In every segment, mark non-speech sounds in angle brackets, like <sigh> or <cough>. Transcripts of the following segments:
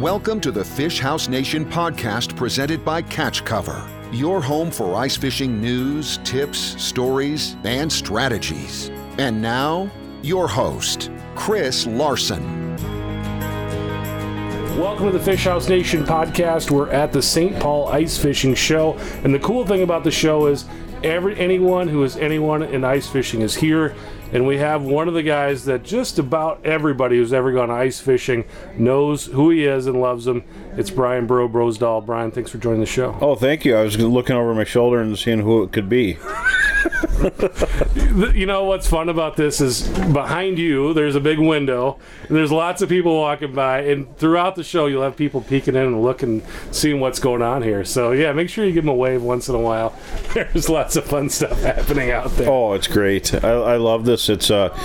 Welcome to the Fish House Nation podcast presented by Catch Cover, your home for ice fishing news, tips, stories, and strategies. And now, your host, Chris Larson. Welcome to the Fish House Nation podcast. We're at the St. Paul Ice Fishing Show, and the cool thing about the show is every anyone who is anyone in ice fishing is here and we have one of the guys that just about everybody who's ever gone ice fishing knows who he is and loves him. It's Brian Bro Brosdahl. Brian, thanks for joining the show. Oh, thank you. I was looking over my shoulder and seeing who it could be. <laughs> you know what's fun about this is behind you there's a big window. And there's lots of people walking by and throughout the show you'll have people peeking in and looking seeing what's going on here. So yeah make sure you give them a wave once in a while. <laughs> There's lots of fun stuff happening out there. Oh it's great. I, I love this. It's uh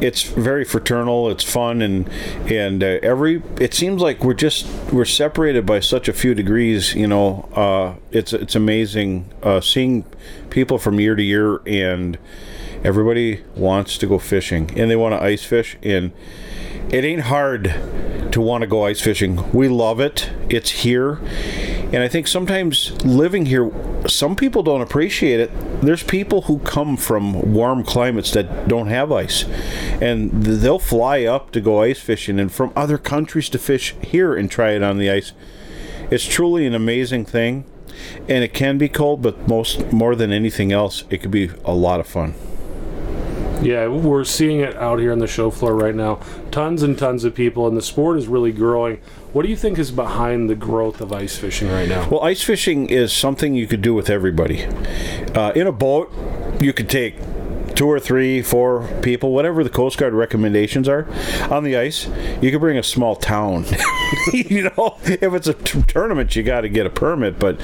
it's very fraternal it's fun and and uh, every it seems like we're just we're separated by such a few degrees you know uh it's it's amazing uh seeing people from year to year, and everybody wants to go fishing and they want to ice fish. And it ain't hard to want to go ice fishing. We love it. It's here. And I think sometimes living here, some people don't appreciate it. There's people who come from warm climates that don't have ice, and they'll fly up to go ice fishing, and from other countries to fish here and try it on the ice. It's truly an amazing thing and it can be cold, but most more than anything else, it could be a lot of fun. Yeah, we're seeing it out here on the show floor right now. Tons and tons of people, and the sport is really growing. What do you think is behind the growth of ice fishing right now? Well, ice fishing is something you could do with everybody. Uh, in a boat, you could take two or three, four people, whatever the Coast Guard recommendations are, on the ice. You can bring a small town. <laughs> you know, if it's a t- tournament, you got to get a permit, but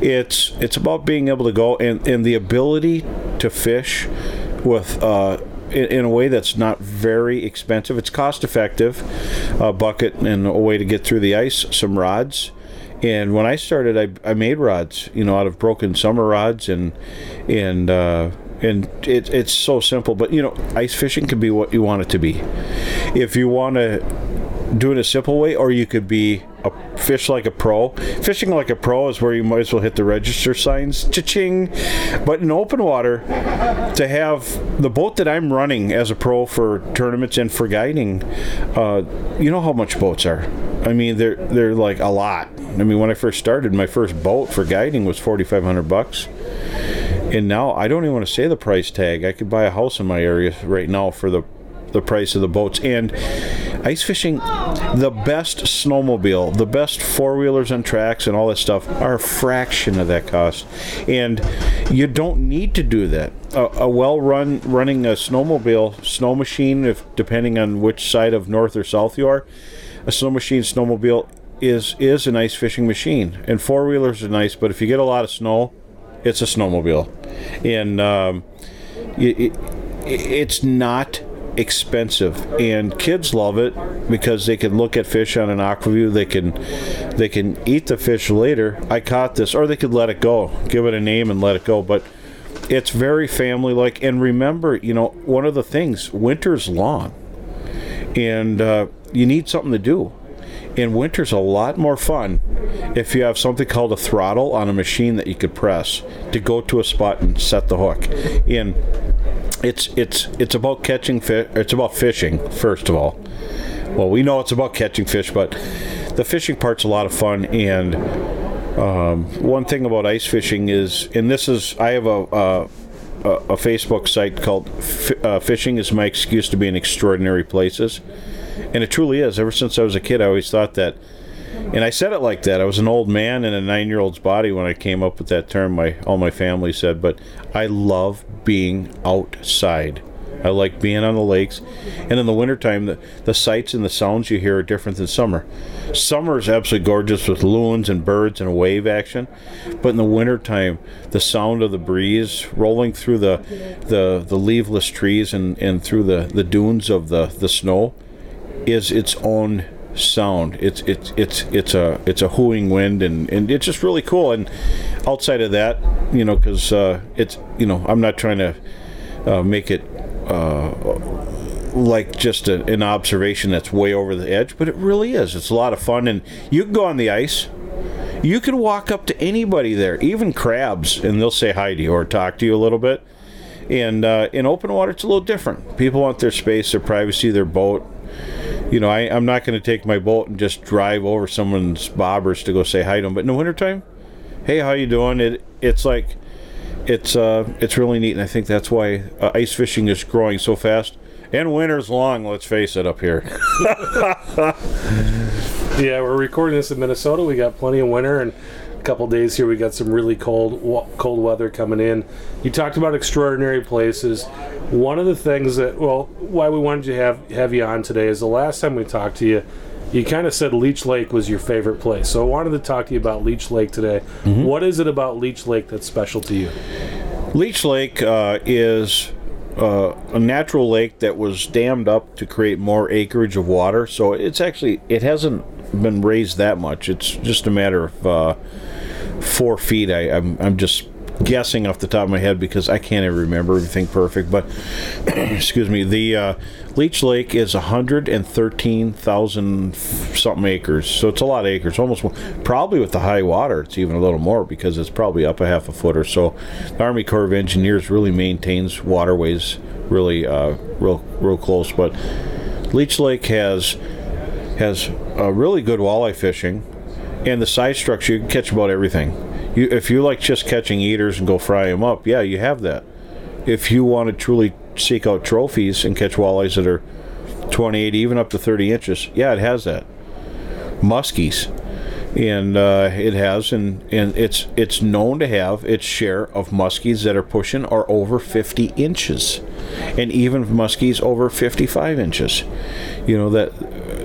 it's it's about being able to go and, and the ability to fish with uh, in, in, a way that's not very expensive. It's cost effective, a bucket and a way to get through the ice, some rods. And when I started, I, I made rods, you know, out of broken summer rods and and uh, and it, it's so simple. But you know, ice fishing can be what you want it to be. If you want to do it a simple way, or you could be a fish like a pro. Fishing like a pro is where you might as well hit the register signs, cha-ching. But in open water, to have the boat that I'm running as a pro for tournaments and for guiding, uh, you know how much boats are. I mean, they're they're like a lot. I mean, when I first started, my first boat for guiding was forty five hundred bucks and now I don't even want to say the price tag. I could buy a house in my area right now for the the price of the boats. And ice fishing the best snowmobile the best four-wheelers and tracks and all that stuff are a fraction of that cost. And you don't need to do that. A, a well-run running a snowmobile snow machine if depending on which side of north or south you are a snow machine snowmobile is is a nice fishing machine. And four-wheelers are nice but if you get a lot of snow it's a snowmobile, and um, it, it, it's not expensive. And kids love it because they can look at fish on an Aqua-Vu. They can they can eat the fish later. I caught this. Or they could let it go give it a name and let it go. But it's very family like and remember you know one of the things winter's long. And uh, you need something to do. And winter's a lot more fun if you have something called a throttle on a machine that you could press to go to a spot and set the hook. And it's it's it's about catching fish. It's about fishing first of all. Well, we know it's about catching fish, but the fishing part's a lot of fun. And um, one thing about ice fishing is, and this is, I have a. a a, Facebook site called uh, "Fishing is My Excuse to Be in Extraordinary Places," and it truly is. Ever since I was a kid, I always thought that, and I said it like that. I was an old man in a nine-year-old's body when I came up with that term. My all my family said, but I love being outside. I like being on the lakes. And in the wintertime, the, the sights and the sounds you hear are different than summer. Summer is absolutely gorgeous with loons and birds and wave action. But in the wintertime, the sound of the breeze rolling through the, the, the leafless trees and, and through the, the dunes of the, the snow is its own sound. It's it's it's it's a it's a hooing wind and and it's just really cool. And outside of that, you know, because uh, it's you know I'm not trying to uh, make it. Uh, like just a, an observation that's way over the edge, but it really is. It's a lot of fun, and you can go on the ice. You can walk up to anybody there, even crabs, and they'll say hi to you or talk to you a little bit. And uh, in open water, it's a little different. People want their space, their privacy, their boat. You know, I, I'm not going to take my boat and just drive over someone's bobbers to go say hi to them. But in the wintertime, hey, how you doing? It it's like it's uh it's really neat, and I think that's why uh, ice fishing is growing so fast. And winter's long. Let's face it, up here. <laughs> Yeah, we're recording this in Minnesota. We got plenty of winter, and couple days here we got some really cold cold weather coming in. You talked about extraordinary places. One of the things that well, why we wanted to have have you on today is the last time we talked to you, you kind of said Leech Lake was your favorite place. So I wanted to talk to you about Leech Lake today. What is it about Leech Lake that's special to you? Leech Lake uh, is uh, a natural lake that was dammed up to create more acreage of water. So it's actually it hasn't been raised that much. It's just a matter of uh, four feet. I, I'm I'm just guessing off the top of my head because I can't even remember everything perfect. But <clears throat> excuse me, the uh, Leech Lake is 113,000 something acres, so it's a lot of acres. Almost probably with the high water, it's even a little more because it's probably up a half a foot or so. The Army Corps of Engineers really maintains waterways really uh, real real close, but Leech Lake has has uh, really good walleye fishing, and the size structure you can catch about everything. You, if you like just catching eaters and go fry them up, yeah, you have that. If you want to truly seek out trophies and catch walleyes that are 28, even up to 30 inches, yeah, it has that. Muskies, and uh, it has, and and it's it's known to have its share of muskies that are pushing or over 50 inches, and even muskies over 55 inches. You know that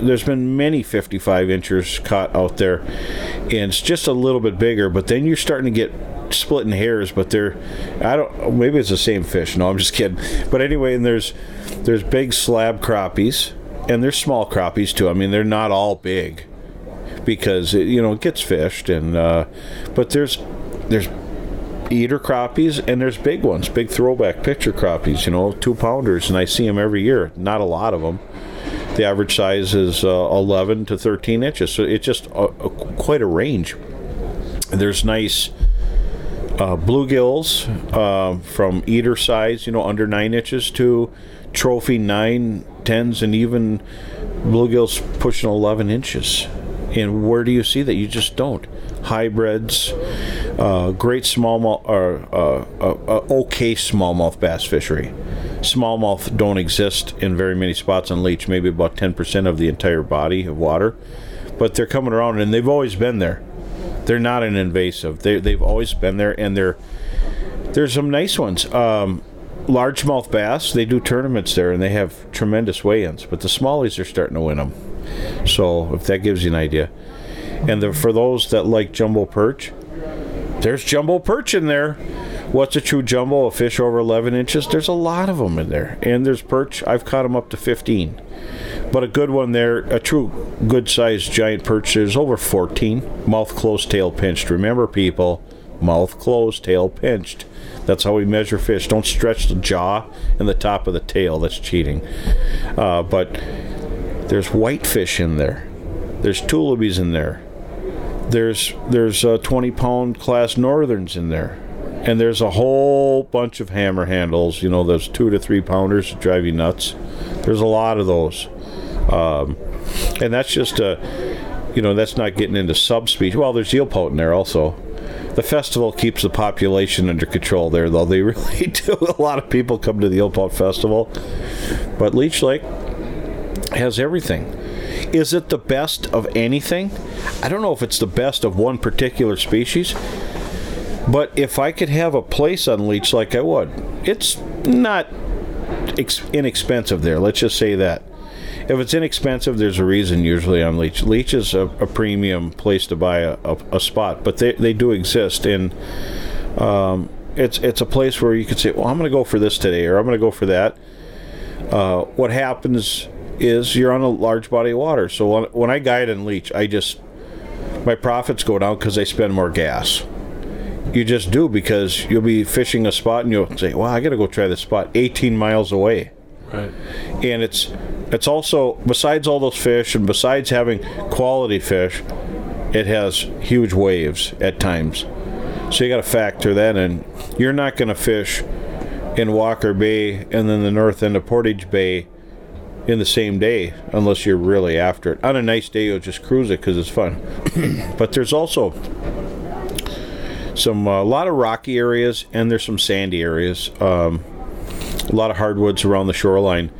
there's been many 55 inchers caught out there, and it's just a little bit bigger. But then you're starting to get splitting hairs. But they're, I don't, maybe it's the same fish. No, I'm just kidding. But anyway, and there's there's big slab crappies, and there's small crappies too. I mean, they're not all big because it, you know it gets fished, and uh, but there's there's eater crappies and there's big ones, big throwback picture crappies. You know, two pounders, and I see them every year. Not a lot of them. The average size is uh, 11 to 13 inches, so it's just a, a, quite a range. There's nice uh, bluegills uh, from eater size, you know, under nine inches to trophy nine, tens, and even bluegills pushing 11 inches. And where do you see that? You just don't. Hybrids, uh, great smallmouth, or uh, uh, uh, okay smallmouth bass fishery. Smallmouth don't exist in very many spots on Leech, maybe about 10% of the entire body of water. But they're coming around and they've always been there. They're not an invasive. They, they've always been there and they're there's some nice ones. Um, largemouth bass, they do tournaments there and they have tremendous weigh-ins, but the smallies are starting to win them. So if that gives you an idea, and the, for those that like jumbo perch, there's jumbo perch in there. What's a true jumbo? A fish over 11 inches? There's a lot of them in there, and there's perch. I've caught them up to 15, but a good one there, a true good-sized giant perch. There's over 14. Mouth closed, tail pinched. Remember, people, mouth closed, tail pinched. That's how we measure fish. Don't stretch the jaw and the top of the tail. That's cheating. Uh, but there's whitefish in there. There's tullibees in there. There's there's uh, 20 pound class northerns in there, and there's a whole bunch of hammer handles. You know those two to three pounders that drive you nuts. There's a lot of those, um, and that's just a you know that's not getting into subspecies. Well, there's eelpout in there also. The festival keeps the population under control there, though. They <laughs> really do. A lot of people come to the eelpout festival, but Leech Lake has everything. Is it the best of anything? I don't know if it's the best of one particular species, but if I could have a place on Leech like I would, it's not ex- inexpensive there. Let's just say that. If it's inexpensive, there's a reason usually on Leech. Leech is a, a premium place to buy a, a, a spot, but they, they do exist. And um, it's, it's a place where you could say, well, I'm going to go for this today, or I'm going to go for that. Uh, what happens is you're on a large body of water. So when, when I guide and leech, I just my profits go down because I spend more gas. You just do because you'll be fishing a spot and you'll say, "Well, I got to go try this spot 18 miles away." Right. and it's it's also besides all those fish and besides having quality fish it has huge waves at times so you got to factor that in you're not going to fish in walker bay and then the north end of portage bay in the same day unless you're really after it. On a nice day you'll just cruise it because it's fun. <clears throat> But there's also some a lot of rocky areas and there's some sandy areas. Um, a lot of hardwoods around the shoreline.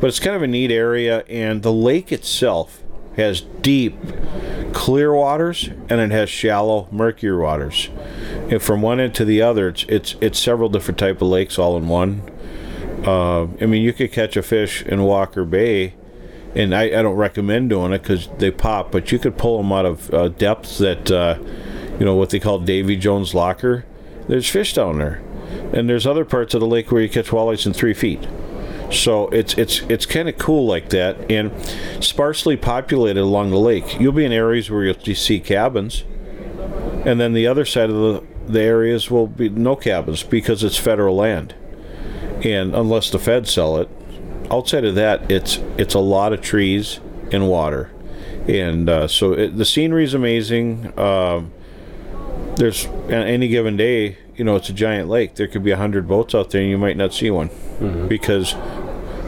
But it's kind of a neat area and the lake itself has deep clear waters and it has shallow murkier waters. And from one end to the other it's it's, it's several different type of lakes all in one uh, i mean you could catch a fish in walker bay and i, I don't recommend doing it because they pop but you could pull them out of uh, depths that uh, you know what they call davy jones locker. There's fish down there and there's other parts of the lake where you catch walleyes in three feet. So it's it's it's kind of cool like that, and sparsely populated along the lake. You'll be in areas where you'll see cabins, and then the other side of the the areas will be no cabins because it's federal land, and unless the feds sell it, outside of that, it's it's a lot of trees and water, and uh, so it, the scenery is amazing. Um, there's on any given day, you know, it's a giant lake. There could be a hundred boats out there, and you might not see one because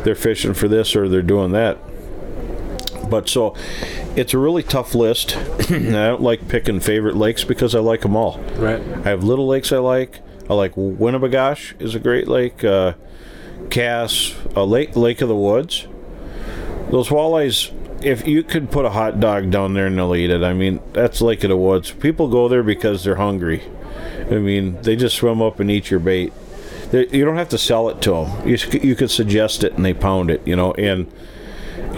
they're fishing for this or they're doing that. But so, it's a really tough list. <coughs> I don't like picking favorite lakes because I like them all. Right. I have little lakes I like. I like Winnebagosh is a great lake. Uh, Cass, uh, Lake Lake of the Woods. Those walleyes. If you could put a hot dog down there and they'll eat it. I mean, that's Lake of the Woods. People go there because they're hungry. I mean, they just swim up and eat your bait. They, you don't have to sell it to them. You, you could suggest it and they pound it, you know. And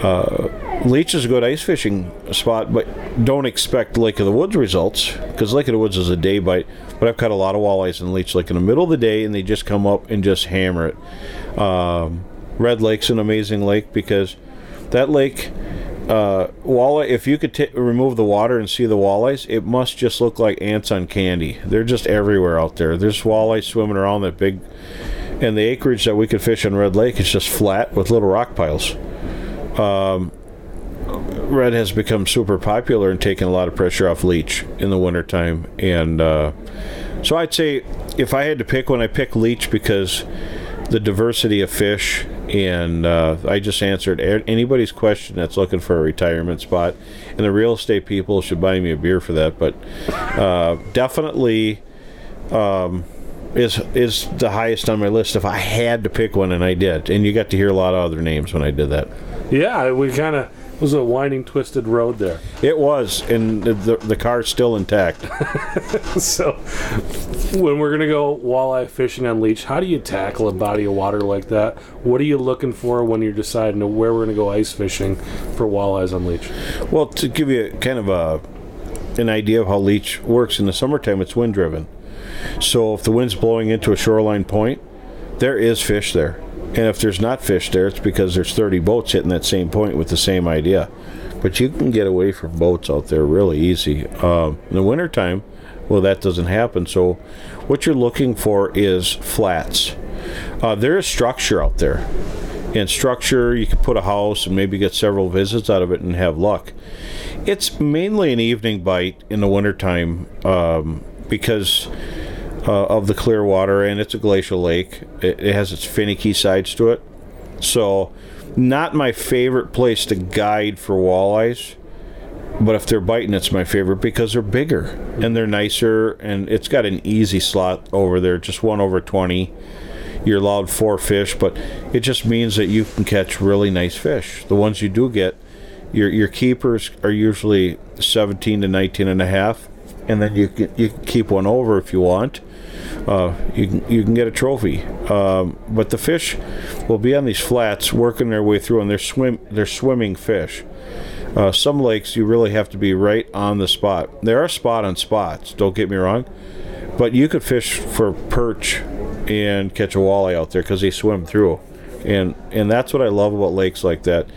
uh, Leech is a good ice fishing spot, but don't expect Lake of the Woods results because Lake of the Woods is a day bite. But I've caught a lot of walleyes in Leech like in the middle of the day, and they just come up and just hammer it. Um, Red Lake's an amazing lake because that lake, uh, walleye. If you could t- remove the water and see the walleyes, it must just look like ants on candy. They're just everywhere out there. There's walleyes swimming around that big, and the acreage that we could fish on Red Lake is just flat with little rock piles. Red has become super popular and taken a lot of pressure off Leech in the wintertime. And uh, so I'd say if I had to pick one, I pick Leech because the diversity of fish. And uh, I just answered anybody's question that's looking for a retirement spot. And the real estate people should buy me a beer for that. But uh, definitely um, is is the highest on my list if I had to pick one, and I did. And you got to hear a lot of other names when I did that. Yeah, we kind of was a winding, twisted road there. <laughs> It was, and the, the, the car's still intact. <laughs> so, when we're gonna go walleye fishing on leech, how do you tackle a body of water like that? What are you looking for when you're deciding where we're gonna go ice fishing for walleyes on leech? well, to give you kind of a an idea of how leech works in the summertime, it's wind driven. So if the wind's blowing into a shoreline point, there is fish there. And if there's not fish there, it's because there's 30 boats hitting that same point with the same idea. But you can get away from boats out there really easy. Um, in the wintertime, well, that doesn't happen. So what you're looking for is flats. Uh, there is structure out there. And structure, you can put a house and maybe get several visits out of it and have luck. It's mainly an evening bite in the wintertime um, because uh, of the Clearwater, and it's a glacial lake. It, it has its finicky sides to it. So, not my favorite place to guide for walleyes. But if they're biting, it's my favorite because they're bigger and they're nicer, and it's got an easy slot over there, just one over 20. You're allowed four fish, but it just means that you can catch really nice fish. The ones you do get, your your keepers are usually 17 to 19 and a half, and then you you can keep one over if you want. Uh, you can you can get a trophy. Um, but the fish will be on these flats, working their way through, and they're swim they're swimming fish. Uh, some lakes you really have to be right on the spot. There are spot on spots. Don't get me wrong, but you could fish for perch and catch a walleye out there because they swim through, and and that's what I love about lakes like that,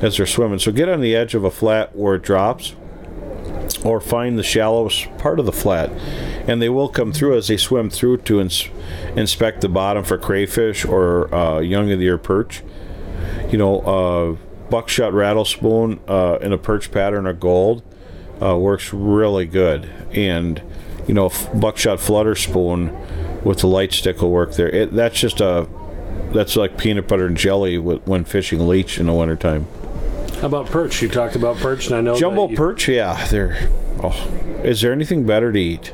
as they're swimming. So get on the edge of a flat where it drops, or find the shallowest part of the flat, and they will come through as they swim through to ins- inspect the bottom for crayfish or uh, young of the year perch. you know, uh, buckshot rattle spoon uh, in a perch pattern of gold uh, works really good, and you know, f- buckshot flutter spoon with the light stick will work there. It, that's just a that's like peanut butter and jelly w- when fishing leech in the wintertime. How about perch? You talked about perch, and I know Jumbo you- perch, yeah, they're. Oh, is there anything better to eat?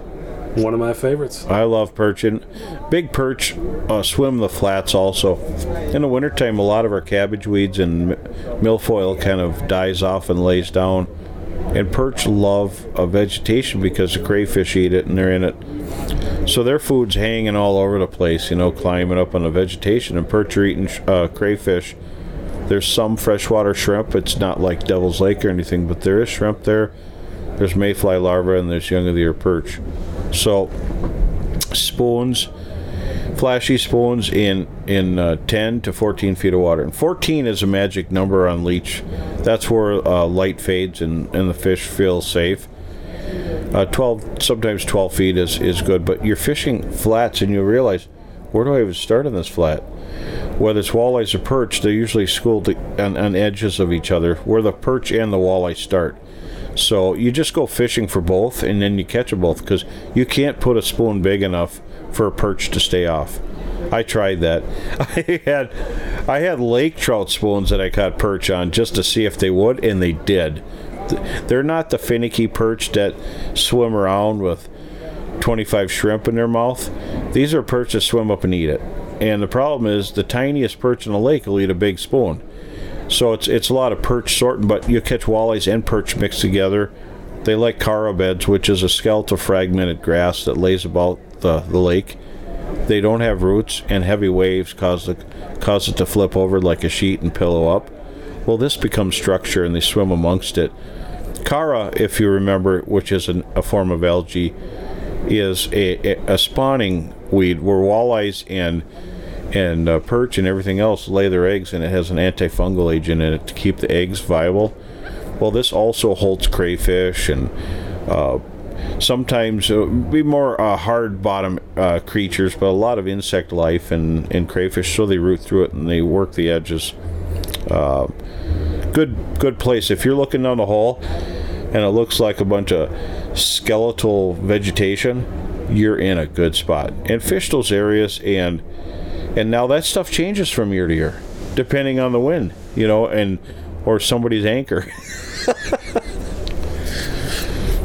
One of my favorites. I love perch and big perch uh, swim the flats also. In the wintertime, a lot of our cabbage weeds and milfoil kind of dies off and lays down. And perch love uh, vegetation because the crayfish eat it and they're in it. So their food's hanging all over the place, you know, climbing up on the vegetation. And perch are eating uh, crayfish. There's some freshwater shrimp. It's not like Devil's Lake or anything, but there is shrimp there. There's mayfly larvae and there's young of the year perch. So spoons, flashy spoons in in uh, 10 to 14 feet of water. And 14 is a magic number on leech. That's where uh, light fades and, and the fish feel safe. Uh, 12, sometimes 12 feet is, is good, but you're fishing flats and you realize, where do I even start on this flat? Whether it's walleyes or perch, they're usually schooled on, on edges of each other, where the perch and the walleye start. So you just go fishing for both, and then you catch them both because you can't put a spoon big enough for a perch to stay off. I tried that. <laughs> I had I had lake trout spoons that I caught perch on just to see if they would, and they did. They're not the finicky perch that swim around with 25 shrimp in their mouth. These are perch that swim up and eat it. And the problem is the tiniest perch in the lake will eat a big spoon. So it's it's a lot of perch sorting, but you catch walleyes and perch mixed together. They like chara beds, which is a skeletal fragmented grass that lays about the, the lake. They don't have roots, and heavy waves cause the cause it to flip over like a sheet and pillow up. Well, this becomes structure, and they swim amongst it. Chara, if you remember, which is an, a form of algae, is a, a, a spawning weed where walleyes and and uh, perch and everything else lay their eggs, and it has an antifungal agent in it to keep the eggs viable. Well, this also holds crayfish and uh, sometimes uh, be more uh, hard bottom uh, creatures, but a lot of insect life and, and crayfish. So they root through it and they work the edges. Uh, good good place if you're looking down the hole and it looks like a bunch of skeletal vegetation. You're in a good spot and fish those areas and and now that stuff changes from year to year depending on the wind you know and or somebody's anchor. <laughs>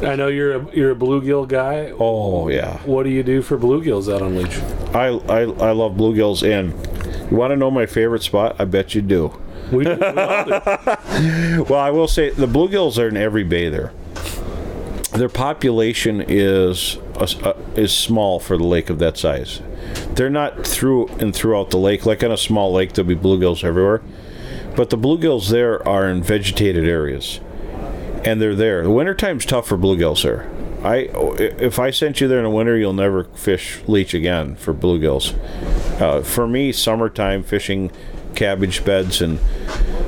I know you're a you're a bluegill guy. oh yeah. What do you do for bluegills out on leech? i i, I love bluegills and you want to know my favorite spot? I bet you do. We, we do. <laughs> well i will say the bluegills are in every bay there. Their population is uh, is small for the lake of that size they're not through and throughout the lake like on a small lake there'll be bluegills everywhere but the bluegills there are in vegetated areas and they're there. The wintertime's tough for bluegills there. I if I sent you there in the winter, you'll never fish leech again for bluegills. Uh, for me, summertime fishing cabbage beds and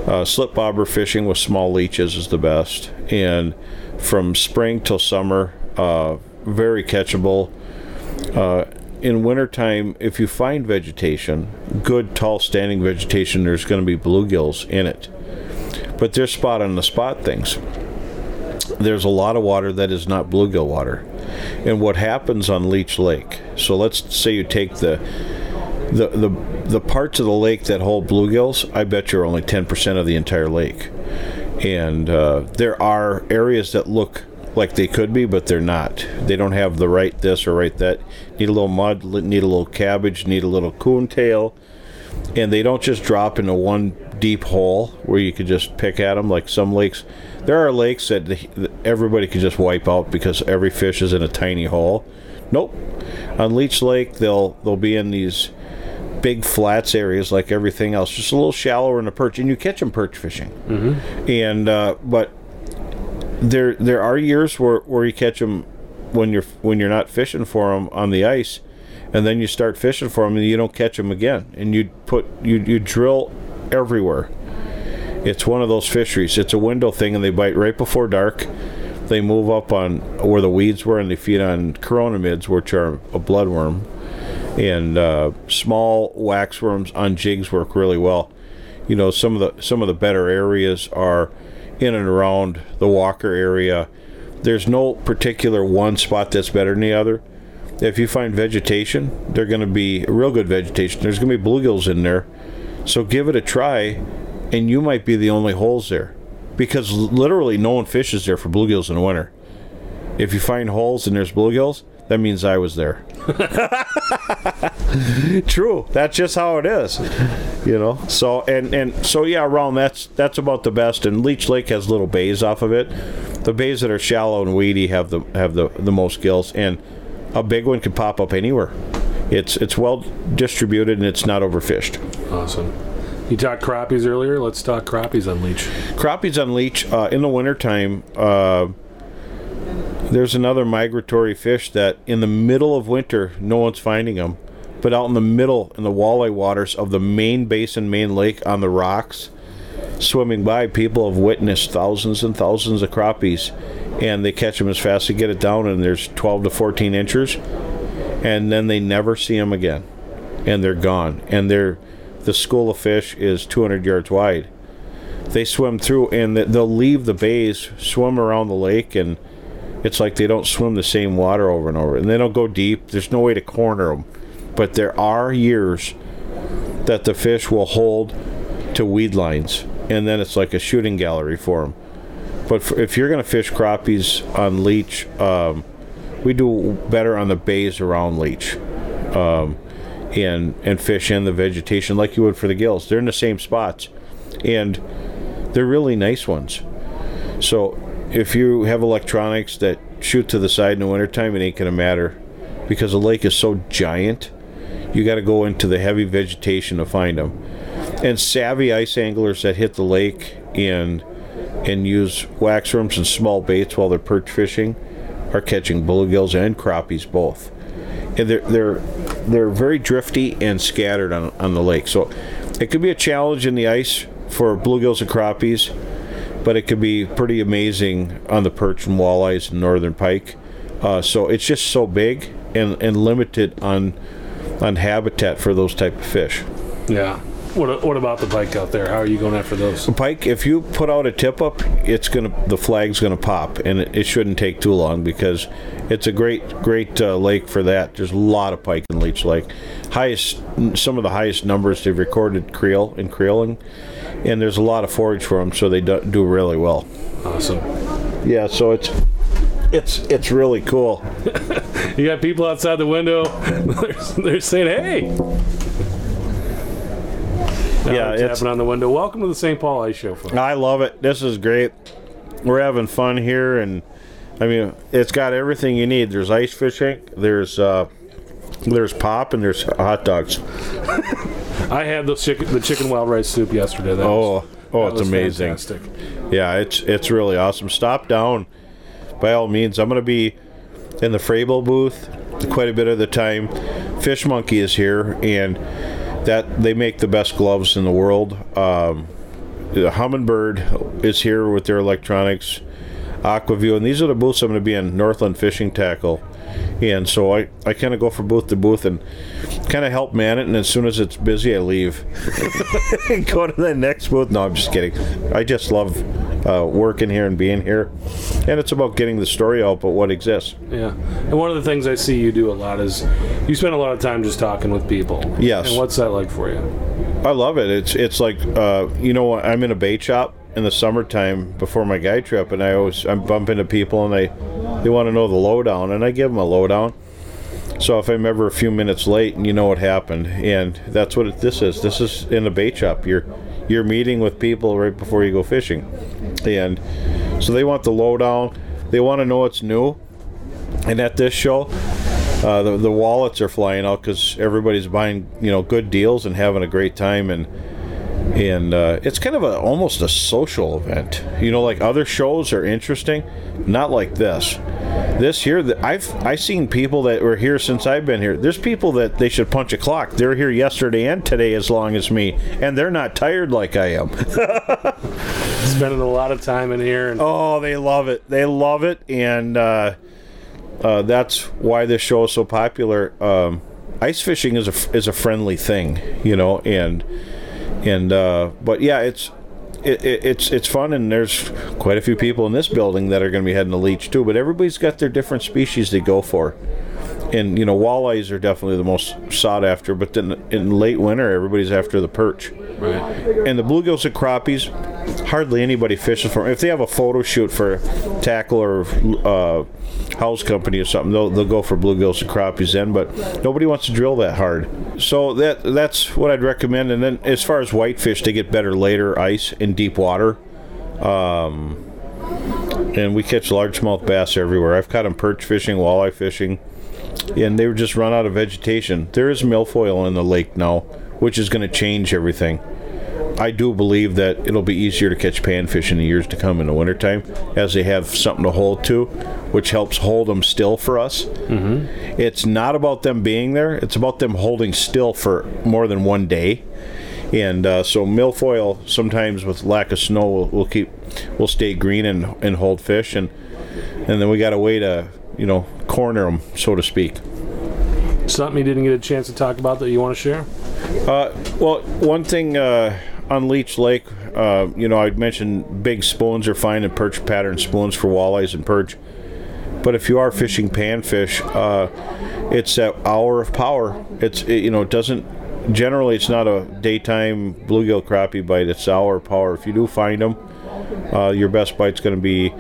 uh, slip bobber fishing with small leeches is the best. And from spring till summer, uh, very catchable. In wintertime, if you find vegetation, good tall standing vegetation, there's going to be bluegills in it. But they're spot on the spot things there's a lot of water that is not bluegill water. And what happens on Leech Lake? So let's say you take the the the, the parts of the lake that hold bluegills. I bet you're only 10% of the entire lake. And uh, there are areas that look like they could be, but they're not. They don't have the right this or right that. Need a little mud, need a little cabbage, need a little coontail, and they don't just drop into one deep hole where you could just pick at them like some lakes. There are lakes that everybody could just wipe out because every fish is in a tiny hole. Nope. On leech lake they'll they'll be in these big flats areas like everything else just a little shallower in the perch and you catch them perch fishing. Mm-hmm. and uh, but there there are years where, where you catch them when you're when you're not fishing for them on the ice and then you start fishing for them and you don't catch them again. And you put you you drill everywhere. It's one of those fisheries. It's a window thing and they bite right before dark. They move up on where the weeds were and they feed on chironomids which are a bloodworm. And uh, small waxworms on jigs work really well. You know some of the some of the better areas are in and around the Walker area. There's no particular one spot that's better than the other. If you find vegetation, they're going to be real good vegetation. There's going to be bluegills in there, so give it a try, and you might be the only holes there, because literally no one fishes there for bluegills in the winter. If you find holes and there's bluegills, that means I was there. <laughs> True. That's just how it is. You know. So and and so yeah, around that's that's about the best. And Leech Lake has little bays off of it. The bays that are shallow and weedy have the have the the most gills, and a big one can pop up anywhere. It's it's well distributed and it's not overfished. Awesome. You talked crappies earlier. Let's talk crappies on leech. Crappies on leech uh, in the wintertime. Uh, there's another migratory fish that in the middle of winter no one's finding them, but out in the middle in the walleye waters of the main basin, main lake on the rocks, swimming by, people have witnessed thousands and thousands of crappies, and they catch them as fast as they get it down, and there's 12 to 14 inches, and then they never see them again, and they're gone, and they're the school of fish is 200 yards wide. They swim through, and they'll leave the bays, swim around the lake, and it's like they don't swim the same water over and over, and they don't go deep. There's no way to corner them, but there are years that the fish will hold to weed lines, and then it's like a shooting gallery for them. But for, if you're going to fish crappies on leech, um, we do better on the bays around leech, um, and and fish in the vegetation like you would for the gills. They're in the same spots, and they're really nice ones. So if you have electronics that shoot to the side in the wintertime, it ain't going to matter because the lake is so giant. You got to go into the heavy vegetation to find them. And savvy ice anglers that hit the lake and and use wax worms and small baits while they're perch fishing are catching bluegills and crappies both. And they're they're they're very drifty and scattered on on the lake. So it could be a challenge in the ice for bluegills and crappies but it could be pretty amazing on the perch and walleyes and northern pike. Uh, so it's just so big and, and limited on on habitat for those type of fish. Yeah. What, what about the pike out there? How are you going after those? The pike, if you put out a tip up, it's gonna the flag's gonna pop, and it, it shouldn't take too long because it's a great great uh, lake for that. There's a lot of pike in Leech Lake, highest some of the highest numbers they've recorded creel and creeling, and there's a lot of forage for them, so they do, do really well. Awesome. Yeah, so it's it's it's really cool. <laughs> you got people outside the window. <laughs> they're, they're saying, "Hey." Now Yeah, it's tapping on the window. Welcome to the St. Paul Ice Show, folks. I love it. This is great. We're having fun here, and I mean, it's got everything you need. There's ice fishing. There's uh, there's pop, and there's hot dogs. <laughs> I had the chicken, the chicken wild rice soup yesterday. That Oh, was, oh, it's amazing. fantastic. Yeah, it's it's really awesome. Stop down, by all means. I'm gonna be in the Frabill booth quite a bit of the time. Fish Monkey is here, and that they make the best gloves in the world. Um, the Humminbird is here with their electronics, Aqua-Vu, and these are the booths I'm going to be in. Northland Fishing Tackle, and so I I kind of go from booth to booth and kind of help man it. And as soon as it's busy, I leave and <laughs> go to the next booth. No, I'm just kidding. I just love uh, working here and being here, and it's about getting the story out, but what exists. Yeah, and one of the things I see you do a lot is you spend a lot of time just talking with people. Yes. And what's that like for you? I love it. It's it's like uh, you know I'm in a bait shop in the summertime before my guide trip, and I always I'm bumping into people and they they want to know the lowdown, and I give them a lowdown. So if I'm ever a few minutes late, and you know what happened, and that's what it, this is. This is in a bait shop. You're you're meeting with people right before you go fishing, and so they want the lowdown. They want to know what's new, and at this show, uh, the, the wallets are flying out because everybody's buying you know good deals and having a great time and and uh, it's kind of a almost a social event. You know like other shows are interesting. Not like this. This here i've i've seen people that were here since i've been here. There's people that they should punch a clock. They're here yesterday and today as long as me. And they're not tired like i am. <laughs> Spending a lot of time in here, and Oh, they love it. They love it, and uh, uh, that's why this show is so popular. Um, ice fishing is a is a friendly thing, you know, and And uh, but yeah, it's it, it, it's it's fun, and there's quite a few people in this building that are going to be heading to Leech too. But everybody's got their different species they go for. And you know, walleyes are definitely the most sought after. But then in late winter, everybody's after the perch. Right. And the bluegills and crappies, hardly anybody fishes for them. If they have a photo shoot for tackle or uh, house company or something, they'll, they'll go for bluegills and crappies then. But nobody wants to drill that hard. So that that's what I'd recommend. And then as far as whitefish, they get better later ice in deep water. Um, and we catch largemouth bass everywhere. I've caught them perch fishing, walleye fishing, and they were just run out of vegetation. There is milfoil in the lake now, which is going to change everything. I do believe that it'll be easier to catch panfish in the years to come in the wintertime as they have something to hold to, which helps hold them still for us. Mm-hmm. It's not about them being there, it's about them holding still for more than one day. And uh, so milfoil sometimes with lack of snow will, will keep will stay green and, and hold fish and and then we got a way to you know corner them so to speak. Something you didn't get a chance to talk about that you want to share? Uh, well, one thing uh, on Leech Lake, uh, you know, I mentioned big spoons are fine and perch pattern spoons for walleyes and perch. But if you are fishing panfish, uh, it's that hour of power. It's it, you know, it doesn't generally it's not a daytime bluegill crappie bite. It's hour of power. If you do find them, uh, your best bite's going to be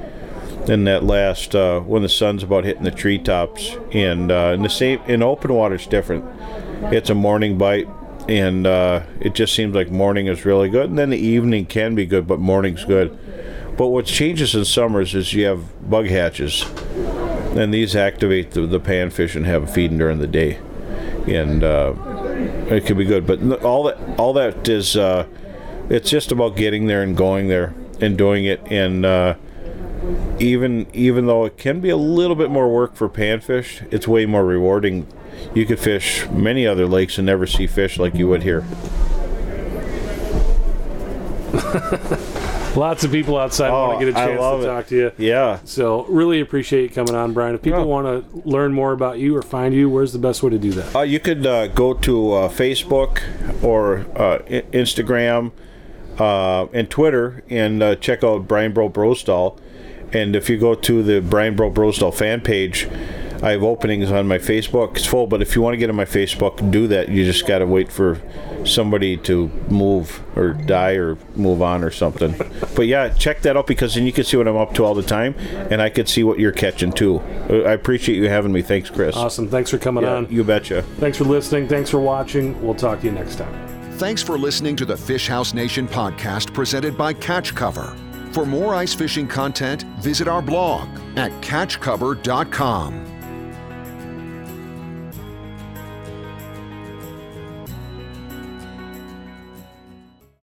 in that last uh, when the sun's about hitting the treetops. And uh, in the same in open water, it's different. It's a morning bite, and uh, it just seems like morning is really good, and then the evening can be good, but morning's good. But what changes in summers is you have bug hatches, and these activate the, the panfish and have feeding during the day, and uh, it can be good. But all that all that is, uh, it's just about getting there and going there and doing it, and uh, even even though it can be a little bit more work for panfish, it's way more rewarding. You could fish many other lakes and never see fish like you would here. <laughs> Lots of people outside want to get a Oh, chance to it. talk to you. Yeah. So really appreciate you coming on, Brian. If people Yeah. want to learn more about you or find you, where's the best way to do that? Uh, you could uh, go to uh, Facebook or uh, I- Instagram uh, and Twitter and uh, check out Brian Bro Brosdahl. And if you go to the Brian Bro Brosdahl fan page, I have openings on my Facebook. It's full, but if you want to get on my Facebook, do that. You just got to wait for somebody to move or die or move on or something. but yeah, check that out because then you can see what I'm up to all the time, and I can see what you're catching too. Uh, I appreciate you having me. Thanks, Chris. Awesome. Thanks for coming Yeah, on. you betcha. Thanks for listening. Thanks for watching. We'll talk to you next time. Thanks for listening to the Fish House Nation podcast presented by Catch Cover. For more ice fishing content, visit our blog at catchcover.com.